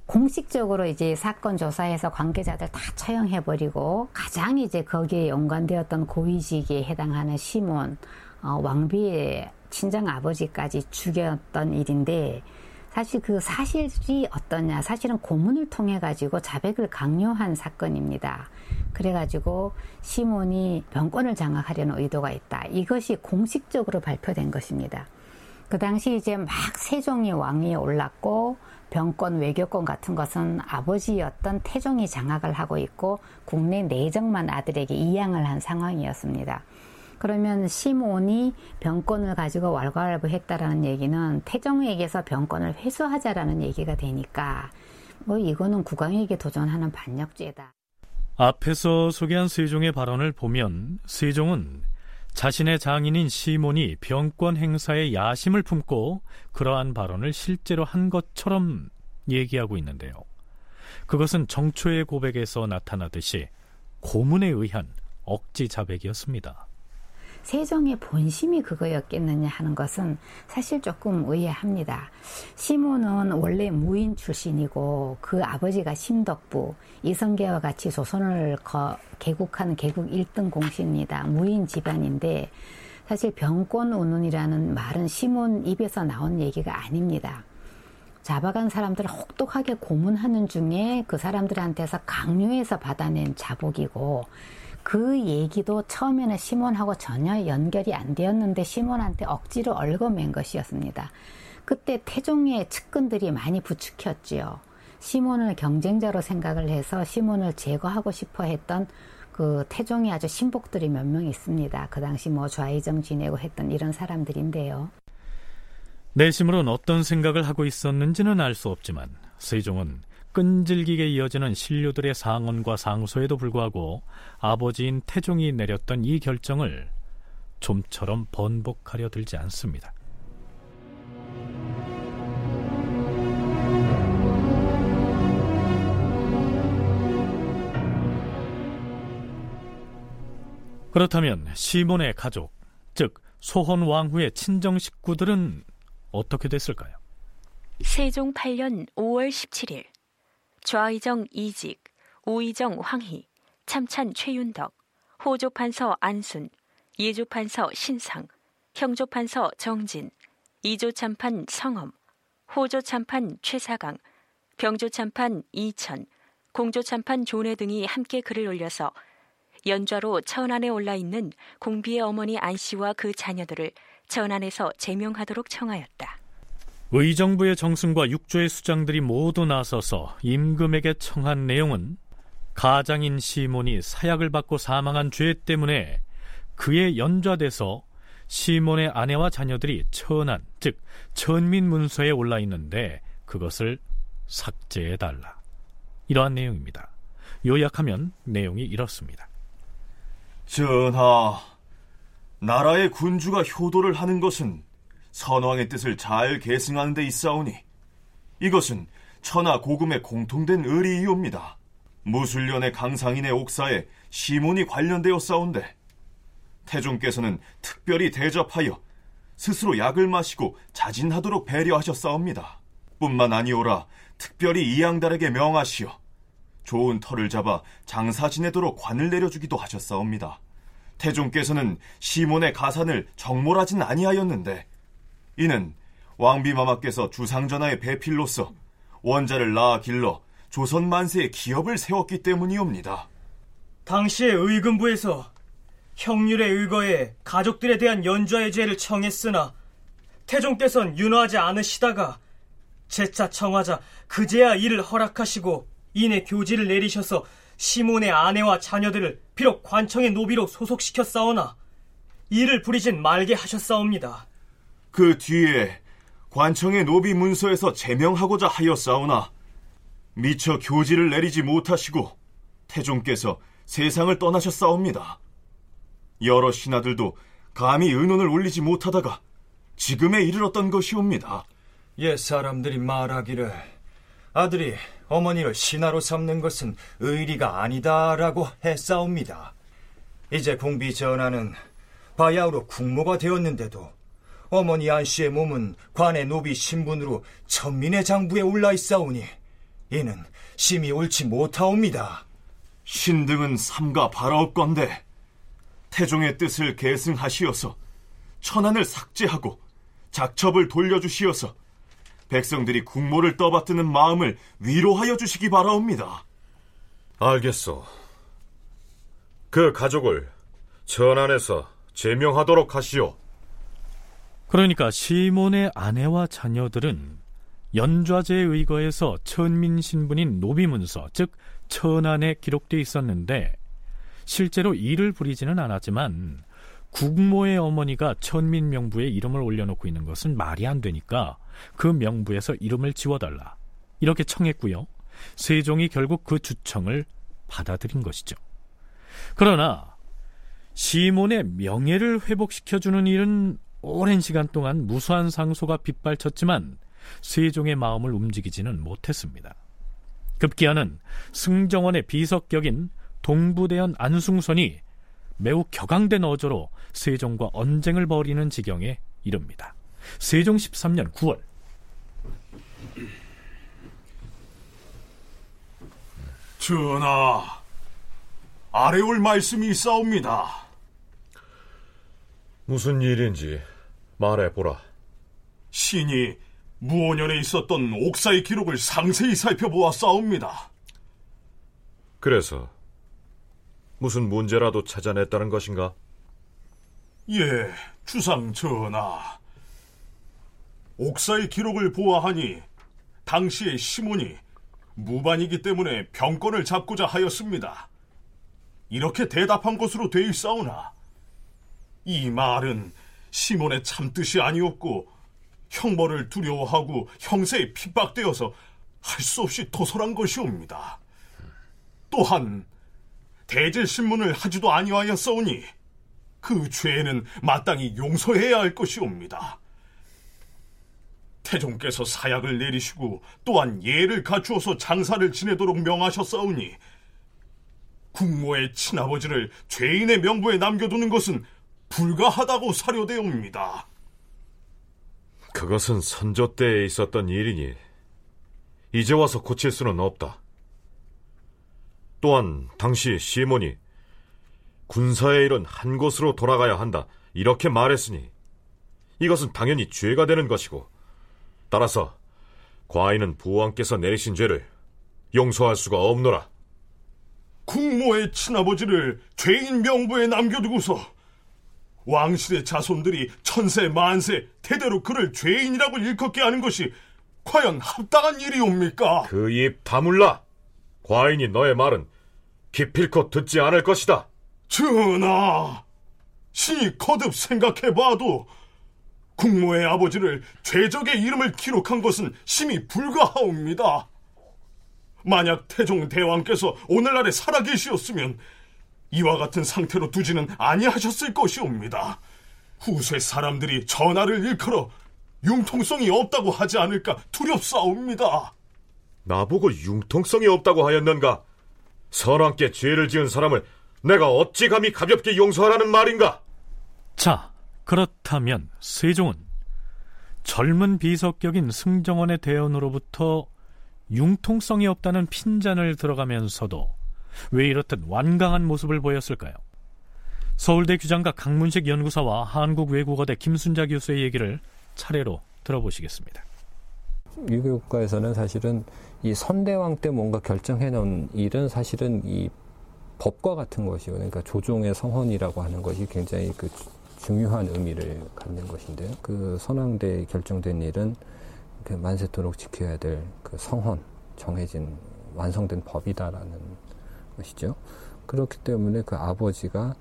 공식적으로 이제 사건 조사에서 관계자들 다 처형해버리고 가장 이제 거기에 연관되었던 고위직에 해당하는 시몬 어, 왕비의 친정 아버지까지 죽였던 일인데 사실 그 사실이 어떠냐? 사실은 고문을 통해 가지고 자백을 강요한 사건입니다. 그래 가지고 시몬이 병권을 장악하려는 의도가 있다. 이것이 공식적으로 발표된 것입니다. 그 당시 이제 막 세종이 왕위에 올랐고 병권, 외교권 같은 것은 아버지였던 태종이 장악을 하고 있고 국내 내정만 아들에게 이양을 한 상황이었습니다. 그러면 시몬이 병권을 가지고 왈가왈부했다라는 얘기는 태종에게서 병권을 회수하자라는 얘기가 되니까 뭐 이거는 국왕에게 도전하는 반역죄다. 앞에서 소개한 세종의 발언을 보면 세종은 자신의 장인인 시몬이 병권 행사에 야심을 품고 그러한 발언을 실제로 한 것처럼 얘기하고 있는데요. 그것은 정초의 고백에서 나타나듯이 고문에 의한 억지 자백이었습니다. 세종의 본심이 그거였겠느냐 하는 것은 사실 조금 의아합니다. 시몬은 원래 무인 출신이고 그 아버지가 심덕부, 이성계와 같이 조선을 거, 개국하는 개국 1등 공신입니다. 무인 집안인데 사실 병권 운운이라는 말은 시몬 입에서 나온 얘기가 아닙니다. 잡아간 사람들을 혹독하게 고문하는 중에 그 사람들한테서 강요해서 받아낸 자복이고 그 얘기도 처음에는 시몬하고 전혀 연결이 안 되었는데 시몬한테 억지로 얽어맨 것이었습니다. 그때 태종의 측근들이 많이 부추겼지요. 시몬을 경쟁자로 생각을 해서 시몬을 제거하고 싶어 했던 그 태종의 아주 신복들이 몇 명 있습니다. 그 당시 뭐 좌의정 지내고 했던 이런 사람들인데요. 내심으로는 어떤 생각을 하고 있었는지는 알 수 없지만 세종은 끈질기게 이어지는 신료들의 상언과 상소에도 불구하고 아버지인 태종이 내렸던 이 결정을 좀처럼 번복하려 들지 않습니다. 그렇다면 시몬의 가족, 즉 소헌 왕후의 친정 식구들은 어떻게 됐을까요? 세종 8년 5월 17일 좌의정 이직, 우의정 황희, 참찬 최윤덕, 호조판서 안순, 예조판서 신상, 형조판서 정진, 이조참판 성엄, 호조참판 최사강, 병조참판 이천, 공조참판 조내 등이 함께 글을 올려서 연좌로 천안에 올라 있는 공비의 어머니 안 씨와 그 자녀들을 천안에서 제명하도록 청하였다. 의정부의 정승과 육조의 수장들이 모두 나서서 임금에게 청한 내용은 가장인 시몬이 사약을 받고 사망한 죄 때문에 그의 연좌돼서 시몬의 아내와 자녀들이 천안, 즉 천민 문서에 올라 있는데 그것을 삭제해 달라. 이러한 내용입니다. 요약하면 내용이 이렇습니다. 전하, 나라의 군주가 효도를 하는 것은 선왕의 뜻을 잘 계승하는 데 있사오니 이것은 천하 고금의 공통된 의리이옵니다. 무술년의 강상인의 옥사에 시몬이 관련되어 싸운데 태종께서는 특별히 대접하여 스스로 약을 마시고 자진하도록 배려하셨사옵니다. 뿐만 아니오라 특별히 이양달에게 명하시어 좋은 터를 잡아 장사 지내도록 관을 내려주기도 하셨사옵니다. 태종께서는 시몬의 가산을 정몰하진 아니하였는데 이는 왕비마마께서 주상전하의 배필로서 원자를 낳아 길러 조선 만세의 기업을 세웠기 때문이옵니다. 당시의 의금부에서 형률의 의거에 가족들에 대한 연좌의 죄를 청했으나 태종께서는 윤호하지 않으시다가 재차 청하자 그제야 이를 허락하시고 이내 교지를 내리셔서 시몬의 아내와 자녀들을 비록 관청의 노비로 소속시켰사오나 이를 부리진 말게 하셨사옵니다. 그 뒤에 관청의 노비 문서에서 제명하고자 하였사오나 미처 교지를 내리지 못하시고 태종께서 세상을 떠나셨사옵니다. 여러 신하들도 감히 의논을 올리지 못하다가 지금에 이르렀던 것이옵니다. 옛 사람들이 말하기를 아들이 어머니를 신하로 삼는 것은 의리가 아니다라고 했사옵니다. 이제 공비 전하는 바야흐로 국모가 되었는데도 어머니 안 씨의 몸은 관의 노비 신분으로 천민의 장부에 올라 있사오니 이는 심히 옳지 못하옵니다. 신등은 삼가 바라옵건대 태종의 뜻을 계승하시어서 천안을 삭제하고 작첩을 돌려주시어서 백성들이 국모를 떠받드는 마음을 위로하여 주시기 바라옵니다. 알겠소. 그 가족을 전안에서 제명하도록 하시오. 그러니까 시몬의 아내와 자녀들은 연좌제에 의거해서 천민 신분인 노비문서, 즉 천안에 기록돼 있었는데 실제로 일을 부리지는 않았지만 국모의 어머니가 천민 명부에 이름을 올려놓고 있는 것은 말이 안 되니까 그 명부에서 이름을 지워달라 이렇게 청했고요. 세종이 결국 그 주청을 받아들인 것이죠. 그러나 시몬의 명예를 회복시켜주는 일은 오랜 시간 동안 무수한 상소가 빗발쳤지만 세종의 마음을 움직이지는 못했습니다. 급기야는 승정원의 비석격인 동부대원 안승선이 매우 격앙된 어조로 세종과 언쟁을 벌이는 지경에 이릅니다. 세종 13년 9월 전하, 아래올 말씀이 있사옵니다. 무슨 일인지 말해보라. 신이 무오년에 있었던 옥사의 기록을 상세히 살펴보았사옵니다. 그래서 무슨 문제라도 찾아냈다는 것인가? 예, 주상 전하. 옥사의 기록을 보아하니 당시의 시몬이 무반이기 때문에 병권을 잡고자 하였습니다. 이렇게 대답한 것으로 돼 있사오나 이 말은 시몬의 참뜻이 아니었고 형벌을 두려워하고 형세에 핍박되어서 할 수 없이 도설한 것이옵니다. 또한 대질 신문을 하지도 아니하였사오니 그 죄는 마땅히 용서해야 할 것이옵니다. 태종께서 사약을 내리시고 또한 예를 갖추어서 장사를 지내도록 명하셨사오니 국모의 친아버지를 죄인의 명부에 남겨두는 것은 불가하다고 사료되옵니다. 그것은 선조 때에 있었던 일이니 이제 와서 고칠 수는 없다. 또한 당시 시몬이 군사의 일은 한 곳으로 돌아가야 한다 이렇게 말했으니 이것은 당연히 죄가 되는 것이고 따라서 과인은 부왕께서 내리신 죄를 용서할 수가 없노라. 국모의 친아버지를 죄인 명부에 남겨두고서 왕실의 자손들이 천세 만세 대대로 그를 죄인이라고 일컫게 하는 것이 과연 합당한 일이옵니까? 그 입 다물라. 과인이 너의 말은 기필코 듣지 않을 것이다. 전하, 신이 거듭 생각해봐도 국모의 아버지를 죄적의 이름을 기록한 것은 심히 불가하옵니다. 만약 태종 대왕께서 오늘날에 살아계시었으면 이와 같은 상태로 두지는 아니하셨을 것이옵니다. 후세 사람들이 전하를 일컬어 융통성이 없다고 하지 않을까 두렵사옵니다. 나보고 융통성이 없다고 하였는가? 선왕께 죄를 지은 사람을 내가 어찌 감히 가볍게 용서하라는 말인가? 자, 그렇다면 세종은 젊은 비석격인 승정원의 대원으로부터 융통성이 없다는 핀잔을 들어가면서도 왜 이렇듯 완강한 모습을 보였을까요? 서울대 규장과 강문식 연구사와 한국외국어대 김순자 교수의 얘기를 차례로 들어보시겠습니다. 유교국가에서는 사실은 이 선대왕 때 뭔가 결정해 놓은 일은 사실은 이 법과 같은 것이요. 그러니까 조종의 성헌이라고 하는 것이 굉장히 그 중요한 의미를 갖는 것인데요. 그 선왕대 결정된 일은 그 만세토록 지켜야 될 그 성헌 정해진 완성된 법이다라는 것이죠. 그렇기 때문에 그 아버지가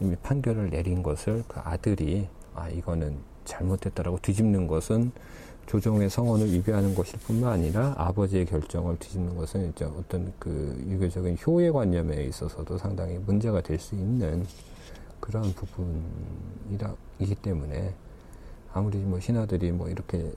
이미 판결을 내린 것을 그 아들이 아 이거는 잘못됐다라고 뒤집는 것은 조정의 성원을 위배하는 것일 뿐만 아니라 아버지의 결정을 뒤집는 것은 이제 어떤 그 유교적인 효의 관념에 있어서도 상당히 문제가 될 수 있는 그러한 부분이기 때문에 아무리 뭐 신하들이 뭐 이렇게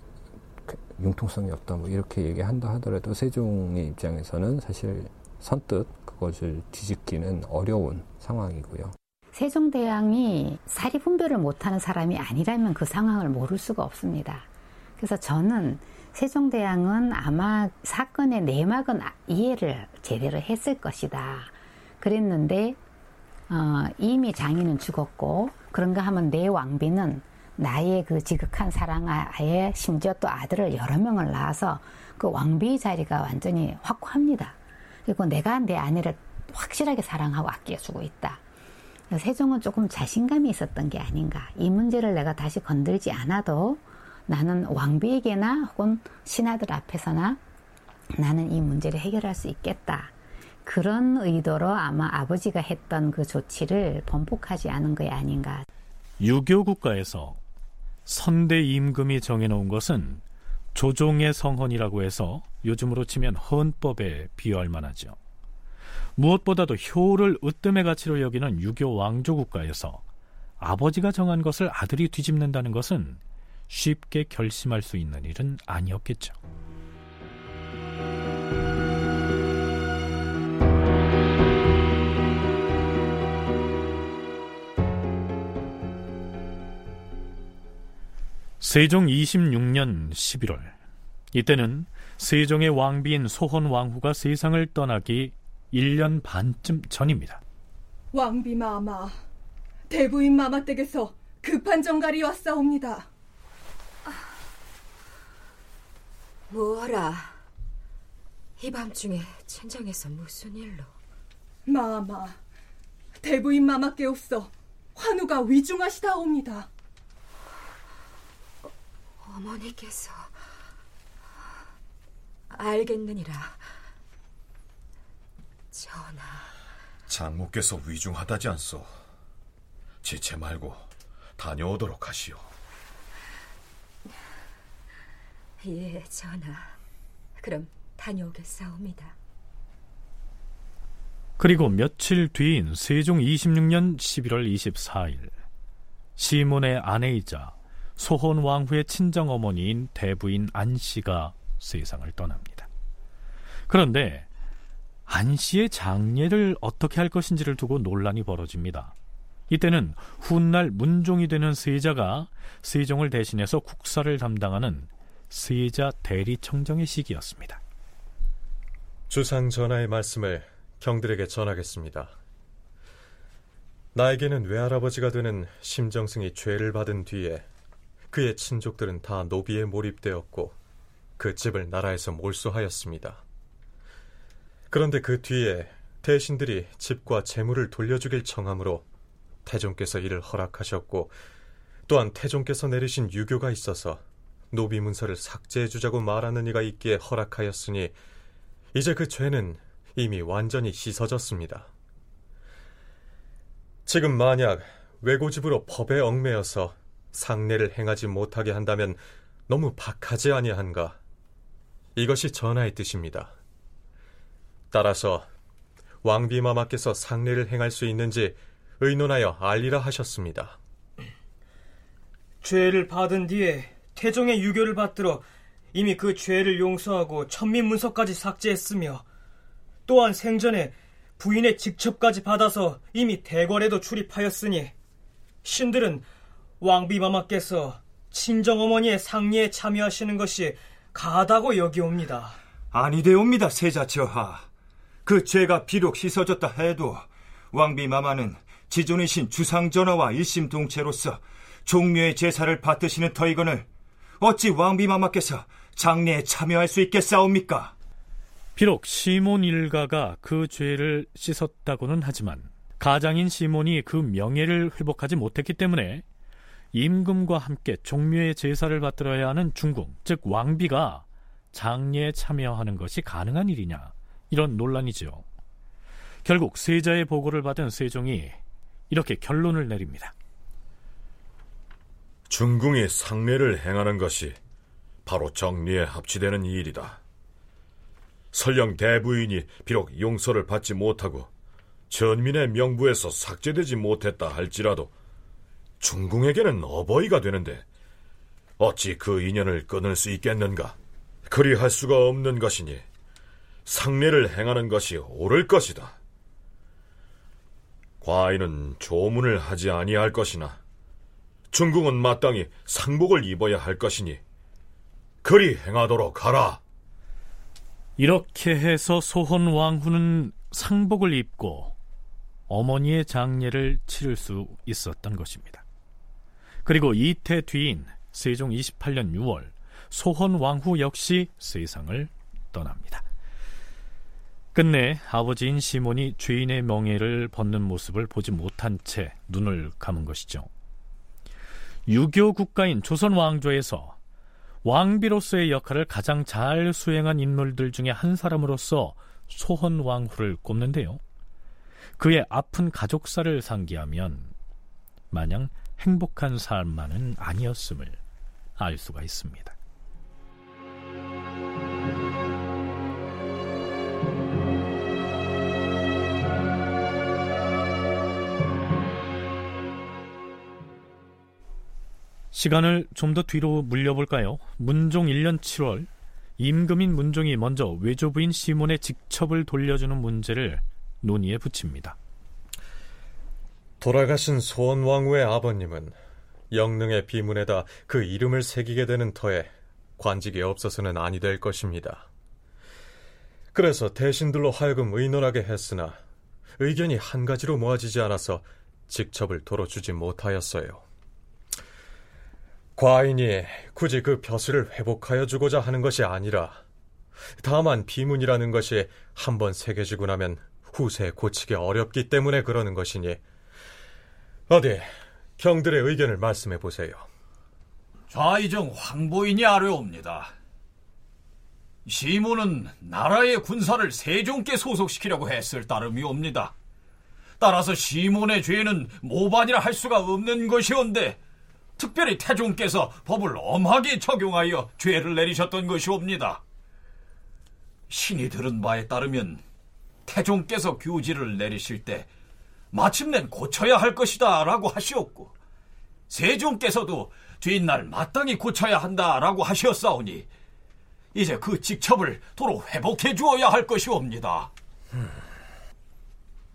그 융통성이 없다 뭐 이렇게 얘기한다 하더라도 세종의 입장에서는 사실 선뜻 그것을 뒤집기는 어려운 상황이고요. 세종대왕이 사리 분별을 못하는 사람이 아니라면 그 상황을 모를 수가 없습니다. 그래서 저는 세종대왕은 아마 사건의 내막은 이해를 제대로 했을 것이다. 그랬는데 어, 이미 장인은 죽었고 그런가 하면 내 왕비는 나의 그 지극한 사랑 아에 심지어 또 아들을 여러 명을 낳아서 그 왕비 자리가 완전히 확고합니다. 그리고 내가 내 아내를 확실하게 사랑하고 아껴주고 있다. 세종은 조금 자신감이 있었던 게 아닌가. 이 문제를 내가 다시 건들지 않아도 나는 왕비에게나 혹은 신하들 앞에서나 나는 이 문제를 해결할 수 있겠다. 그런 의도로 아마 아버지가 했던 그 조치를 번복하지 않은 게 아닌가. 유교 국가에서 선대 임금이 정해놓은 것은 조종의 성헌이라고 해서 요즘으로 치면 헌법에 비유할 만하죠. 무엇보다도 효를 으뜸의 가치로 여기는 유교 왕조 국가에서 아버지가 정한 것을 아들이 뒤집는다는 것은 쉽게 결심할 수 있는 일은 아니었겠죠. 세종 26년 11월 이때는 세종의 왕비인 소헌 왕후가 세상을 떠나기 1년 반쯤 전입니다. 왕비 마마, 대부인 마마 댁에서 급한 정갈이 왔사옵니다. 뭐하라? 이 밤중에 천장에서 무슨 일로? 마마, 대부인 마마께 없어 환우가 위중하시다옵니다. 어머니께서 알겠느니라. 전하. 장모께서 위중하다지 않소. 지체 말고 다녀오도록 하시오. 예, 전하. 그럼 다녀오겠사옵니다. 그리고 며칠 뒤인 세종 26년 11월 24일 시몬의 아내이자 소혼 왕후의 친정 어머니인 대부인 안 씨가 세상을 떠납니다. 그런데 안 씨의 장례를 어떻게 할 것인지를 두고 논란이 벌어집니다. 이때는 훗날 문종이 되는 세자가 세종을 대신해서 국사를 담당하는 세자 대리청정의 시기였습니다. 주상 전하의 말씀을 경들에게 전하겠습니다. 나에게는 외할아버지가 되는 심정승이 죄를 받은 뒤에 그의 친족들은 다 노비에 몰입되었고 그 집을 나라에서 몰수하였습니다. 그런데 그 뒤에 대신들이 집과 재물을 돌려주길 청하므로 태종께서 이를 허락하셨고 또한 태종께서 내리신 유교가 있어서 노비 문서를 삭제해 주자고 말하는 이가 있기에 허락하였으니 이제 그 죄는 이미 완전히 씻어졌습니다. 지금 만약 외고집으로 법에 얽매여서 상례를 행하지 못하게 한다면 너무 박하지 아니한가? 이것이 전하의 뜻입니다. 따라서 왕비마마께서 상례를 행할 수 있는지 의논하여 알리라 하셨습니다. 죄를 받은 뒤에 태종의 유교를 받들어 이미 그 죄를 용서하고 천민문서까지 삭제했으며 또한 생전에 부인의 직첩까지 받아서 이미 대궐에도 출입하였으니 신들은 왕비마마께서 친정어머니의 상례에 참여하시는 것이 가하다고 여기옵니다. 아니되옵니다, 세자처하. 그 죄가 비록 씻어졌다 해도 왕비마마는 지존이신 주상전하와 일심동체로서 종묘의 제사를 받드시는 터이건을 어찌 왕비마마께서 장례에 참여할 수 있겠사옵니까? 비록 시몬 일가가 그 죄를 씻었다고는 하지만 가장인 시몬이 그 명예를 회복하지 못했기 때문에 임금과 함께 종묘의 제사를 받들어야 하는 중궁, 즉 왕비가 장례에 참여하는 것이 가능한 일이냐 이런 논란이죠. 결국 세자의 보고를 받은 세종이 이렇게 결론을 내립니다. 중궁이 상례를 행하는 것이 바로 정리에 합치되는 일이다. 설령 대부인이 비록 용서를 받지 못하고 전민의 명부에서 삭제되지 못했다 할지라도 중궁에게는 어버이가 되는데 어찌 그 인연을 끊을 수 있겠는가? 그리할 수가 없는 것이니 상례를 행하는 것이 옳을 것이다. 과인은 조문을 하지 아니할 것이나 중궁은 마땅히 상복을 입어야 할 것이니 그리 행하도록 하라. 이렇게 해서 소헌 왕후는 상복을 입고 어머니의 장례를 치를 수 있었던 것입니다. 그리고 이태 뒤인 세종 28년 6월 소헌 왕후 역시 세상을 떠납니다. 끝내 아버지인 시몬이 죄인의 명예를 벗는 모습을 보지 못한 채 눈을 감은 것이죠. 유교 국가인 조선 왕조에서 왕비로서의 역할을 가장 잘 수행한 인물들 중에 한 사람으로서 소헌 왕후를 꼽는데요. 그의 아픈 가족사를 상기하면 마냥 행복한 삶만은 아니었음을 알 수가 있습니다. 시간을 좀 더 뒤로 물려볼까요? 문종 1년 7월 임금인 문종이 먼저 외조부인 시몬의 직첩을 돌려주는 문제를 논의에 붙입니다. 돌아가신 소원왕후의 아버님은 영능의 비문에다 그 이름을 새기게 되는 터에 관직이 없어서는 아니 될 것입니다. 그래서 대신들로 하여금 의논하게 했으나 의견이 한 가지로 모아지지 않아서 직첩을 도로 주지 못하였어요. 과인이 굳이 그 벼슬을 회복하여 주고자 하는 것이 아니라 다만 비문이라는 것이 한번 새겨지고 나면 후세에 고치기 어렵기 때문에 그러는 것이니 어디 경들의 의견을 말씀해 보세요. 좌이정 황보인이 아뢰옵니다. 시몬은 나라의 군사를 세종께 소속시키려고 했을 따름이옵니다. 따라서 시몬의 죄는 모반이라 할 수가 없는 것이온데 특별히 태종께서 법을 엄하게 적용하여 죄를 내리셨던 것이옵니다. 신이 들은 바에 따르면 태종께서 규지를 내리실 때 마침내 고쳐야 할 것이다 라고 하시었고 세종께서도 뒷날 마땅히 고쳐야 한다 라고 하셨사오니 이제 그 직첩을 도로 회복해 주어야 할 것이옵니다.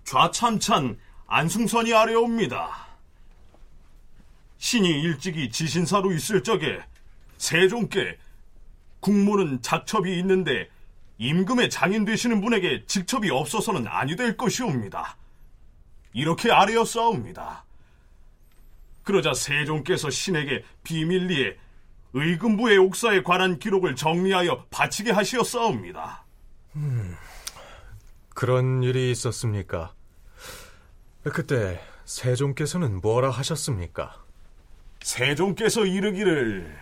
좌참찬 안승선이 아래옵니다. 신이 일찍이 지신사로 있을 적에 세종께 국모는 작첩이 있는데 임금의 장인 되시는 분에게 직첩이 없어서는 아니 될 것이옵니다. 이렇게 아뢰었사옵니다. 그러자 세종께서 신에게 비밀리에 의금부의 옥사에 관한 기록을 정리하여 바치게 하시었사옵니다. 음, 그런 일이 있었습니까? 그때 세종께서는 뭐라 하셨습니까? 세종께서 이르기를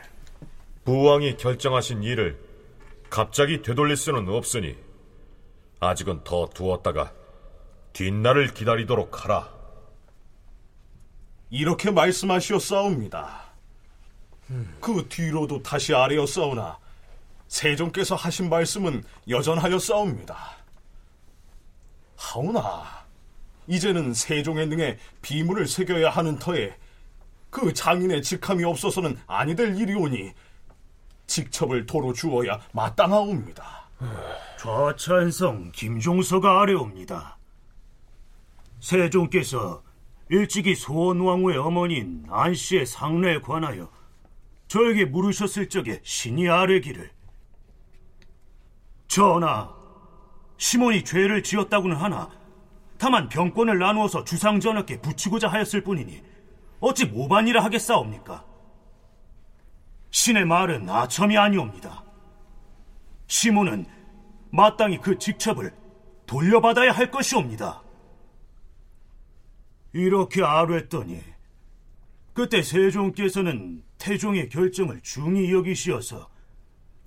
부왕이 결정하신 일을 갑자기 되돌릴 수는 없으니 아직은 더 두었다가 뒷날을 기다리도록 하라. 이렇게 말씀하시었사옵니다. 그 뒤로도 다시 아뢰었사오나 세종께서 하신 말씀은 여전하였사옵니다. 하오나 이제는 세종의 능에 비문을 새겨야 하는 터에 그 장인의 직함이 없어서는 아니 될 일이오니 직첩을 도로 주어야 마땅하옵니다. 좌찬성 김종서가 아래옵니다. 세종께서 일찍이 소원왕후의 어머니인 안씨의 상례에 관하여 저에게 물으셨을 적에 신이 아뢰기를 전하, 시몬이 죄를 지었다고는 하나 다만 병권을 나누어서 주상 전하께 붙이고자 하였을 뿐이니 어찌 모반이라 하겠사옵니까? 신의 말은 아첨이 아니옵니다. 시몬은 마땅히 그 직첩을 돌려받아야 할 것이옵니다. 이렇게 아뢰더니 그때 세종께서는 태종의 결정을 중히 여기시어서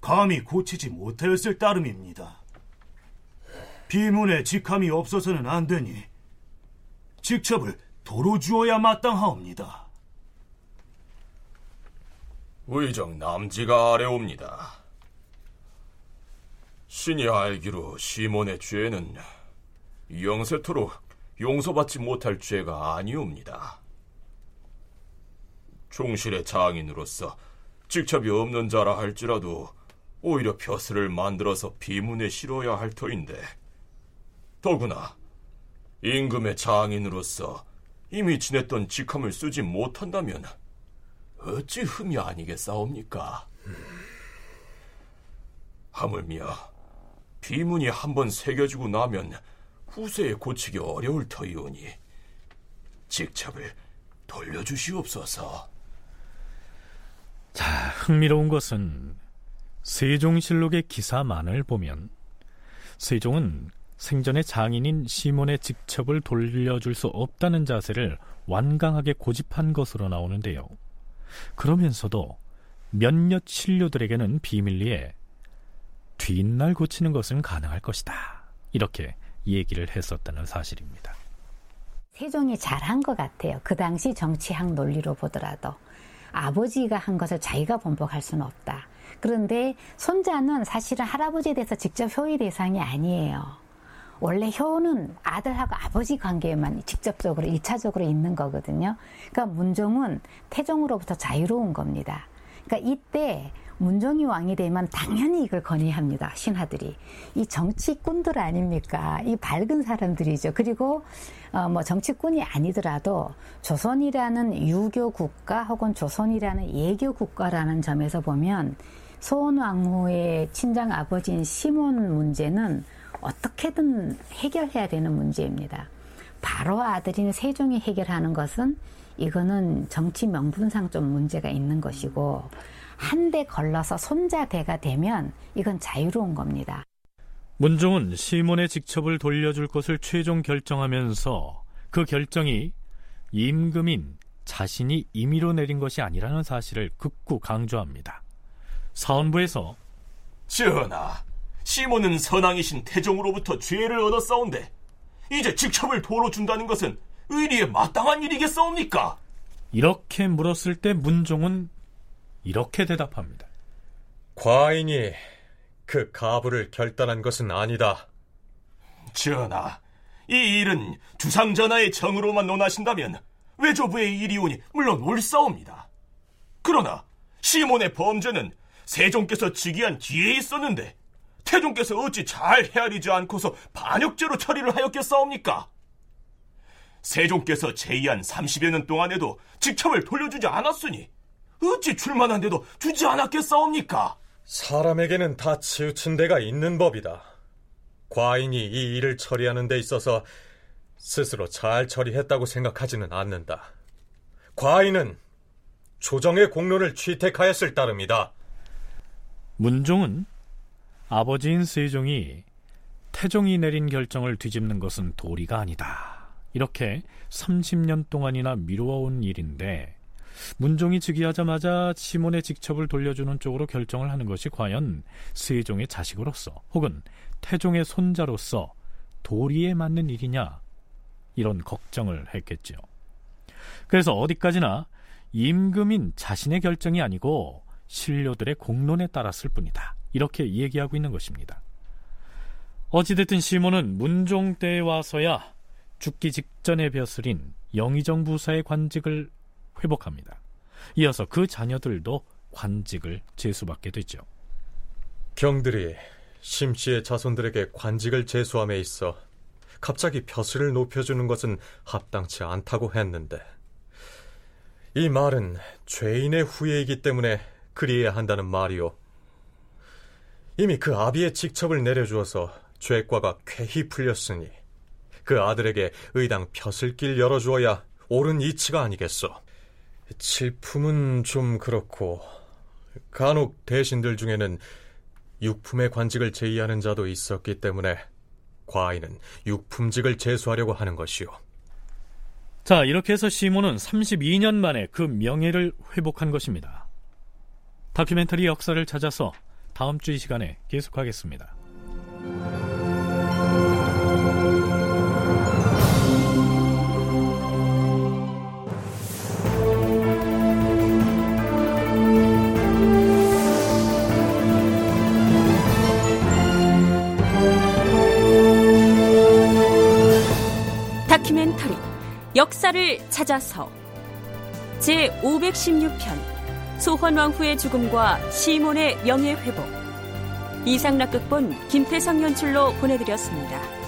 감히 고치지 못하였을 따름입니다. 비문에 직함이 없어서는 안 되니 직첩을 도로 주어야 마땅하옵니다. 의정 남지가 아래옵니다. 신이 알기로 시몬의 죄는 영세토록 용서받지 못할 죄가 아니옵니다. 종실의 장인으로서 직첩이 없는 자라 할지라도 오히려 벼슬을 만들어서 비문에 실어야 할 터인데 더구나 임금의 장인으로서 이미 지냈던 직함을 쓰지 못한다면 어찌 흠이 아니겠사옵니까? 하물며 비문이 한번 새겨지고 나면 후세에 고치기 어려울 터이오니 직첩을 돌려주시옵소서. 자, 흥미로운 것은 세종실록의 기사만을 보면 세종은 생전의 장인인 시몬의 직첩을 돌려줄 수 없다는 자세를 완강하게 고집한 것으로 나오는데요. 그러면서도 몇몇 신료들에게는 비밀리에 뒷날 고치는 것은 가능할 것이다. 이렇게 얘기를 했었다는 사실입니다. 세종이 잘한 것 같아요. 그 당시 정치학 논리로 보더라도 아버지가 한 것을 자기가 번복할 수는 없다. 그런데 손자는 사실은 할아버지에 대해서 직접 효의 대상이 아니에요. 원래 효는 아들하고 아버지 관계에만 직접적으로 일차적으로 있는 거거든요. 그러니까 문종은 태종으로부터 자유로운 겁니다. 그러니까 이때 문종이 왕이 되면 당연히 이걸 건의합니다. 신하들이. 이 정치꾼들 아닙니까? 이 밝은 사람들이죠. 그리고 어, 뭐 정치꾼이 아니더라도 조선이라는 유교 국가 혹은 조선이라는 예교 국가라는 점에서 보면 소원왕후의 친정 아버지인 시몬 문제는 어떻게든 해결해야 되는 문제입니다. 바로 아들인 세종이 해결하는 것은 이거는 정치 명분상 좀 문제가 있는 것이고 한 대 걸러서 손자대가 되면 이건 자유로운 겁니다. 문종은 시몬의 직첩을 돌려줄 것을 최종 결정하면서 그 결정이 임금인 자신이 임의로 내린 것이 아니라는 사실을 극구 강조합니다. 사원부에서 전하, 시몬은 선왕이신 태종으로부터 죄를 얻었사온데 이제 직첩을 도로 준다는 것은 의리에 마땅한 일이겠사옵니까? 이렇게 물었을 때 문종은 이렇게 대답합니다. 과인이 그 가부를 결단한 것은 아니다. 전하, 이 일은 주상전하의 정으로만 논하신다면 외조부의 일이 오니 물론 옳사옵니다. 그러나 시몬의 범죄는 세종께서 즉위한 뒤에 있었는데 태종께서 어찌 잘 헤아리지 않고서 반역죄로 처리를 하였겠사옵니까? 세종께서 재위한 30여 년 동안에도 직첩을 돌려주지 않았으니 어찌 출만한데도 주지 않았겠사옵니까? 사람에게는 다 치우친 데가 있는 법이다. 과인이 이 일을 처리하는 데 있어서 스스로 잘 처리했다고 생각하지는 않는다. 과인은 조정의 공론을 취택하였을 따름이다. 문종은 아버지인 세종이 태종이 내린 결정을 뒤집는 것은 도리가 아니다. 이렇게 30년 동안이나 미루어온 일인데 문종이 즉위하자마자 시몬의 직첩을 돌려주는 쪽으로 결정을 하는 것이 과연 세종의 자식으로서 혹은 태종의 손자로서 도리에 맞는 일이냐 이런 걱정을 했겠지요. 그래서 어디까지나 임금인 자신의 결정이 아니고 신료들의 공론에 따랐을 뿐이다. 이렇게 얘기하고 있는 것입니다. 어찌됐든 시몬은 문종 때에 와서야 죽기 직전에 벼슬인 영의정 부사의 관직을 회복합니다. 이어서 그 자녀들도 관직을 제수받게 되죠. 경들이 심씨의 자손들에게 관직을 제수함에 있어 갑자기 벼슬을 높여주는 것은 합당치 않다고 했는데 이 말은 죄인의 후예이기 때문에 그리해야 한다는 말이오. 이미 그 아비의 직첩을 내려주어서 죄과가 쾌히 풀렸으니 그 아들에게 의당 벼슬길 열어주어야 옳은 이치가 아니겠소. 칠품은 좀 그렇고 간혹 대신들 중에는 육품의 관직을 제의하는 자도 있었기 때문에 과인은 육품직을 제수하려고 하는 것이오. 자, 이렇게 해서 시몬은 32년 만에 그 명예를 회복한 것입니다. 다큐멘터리 역사를 찾아서 다음 주 이 시간에 계속하겠습니다. 역사를 찾아서 제 516편 소헌왕후의 죽음과 시몬의 명예회복 이상락 극본 김태성 연출로 보내드렸습니다.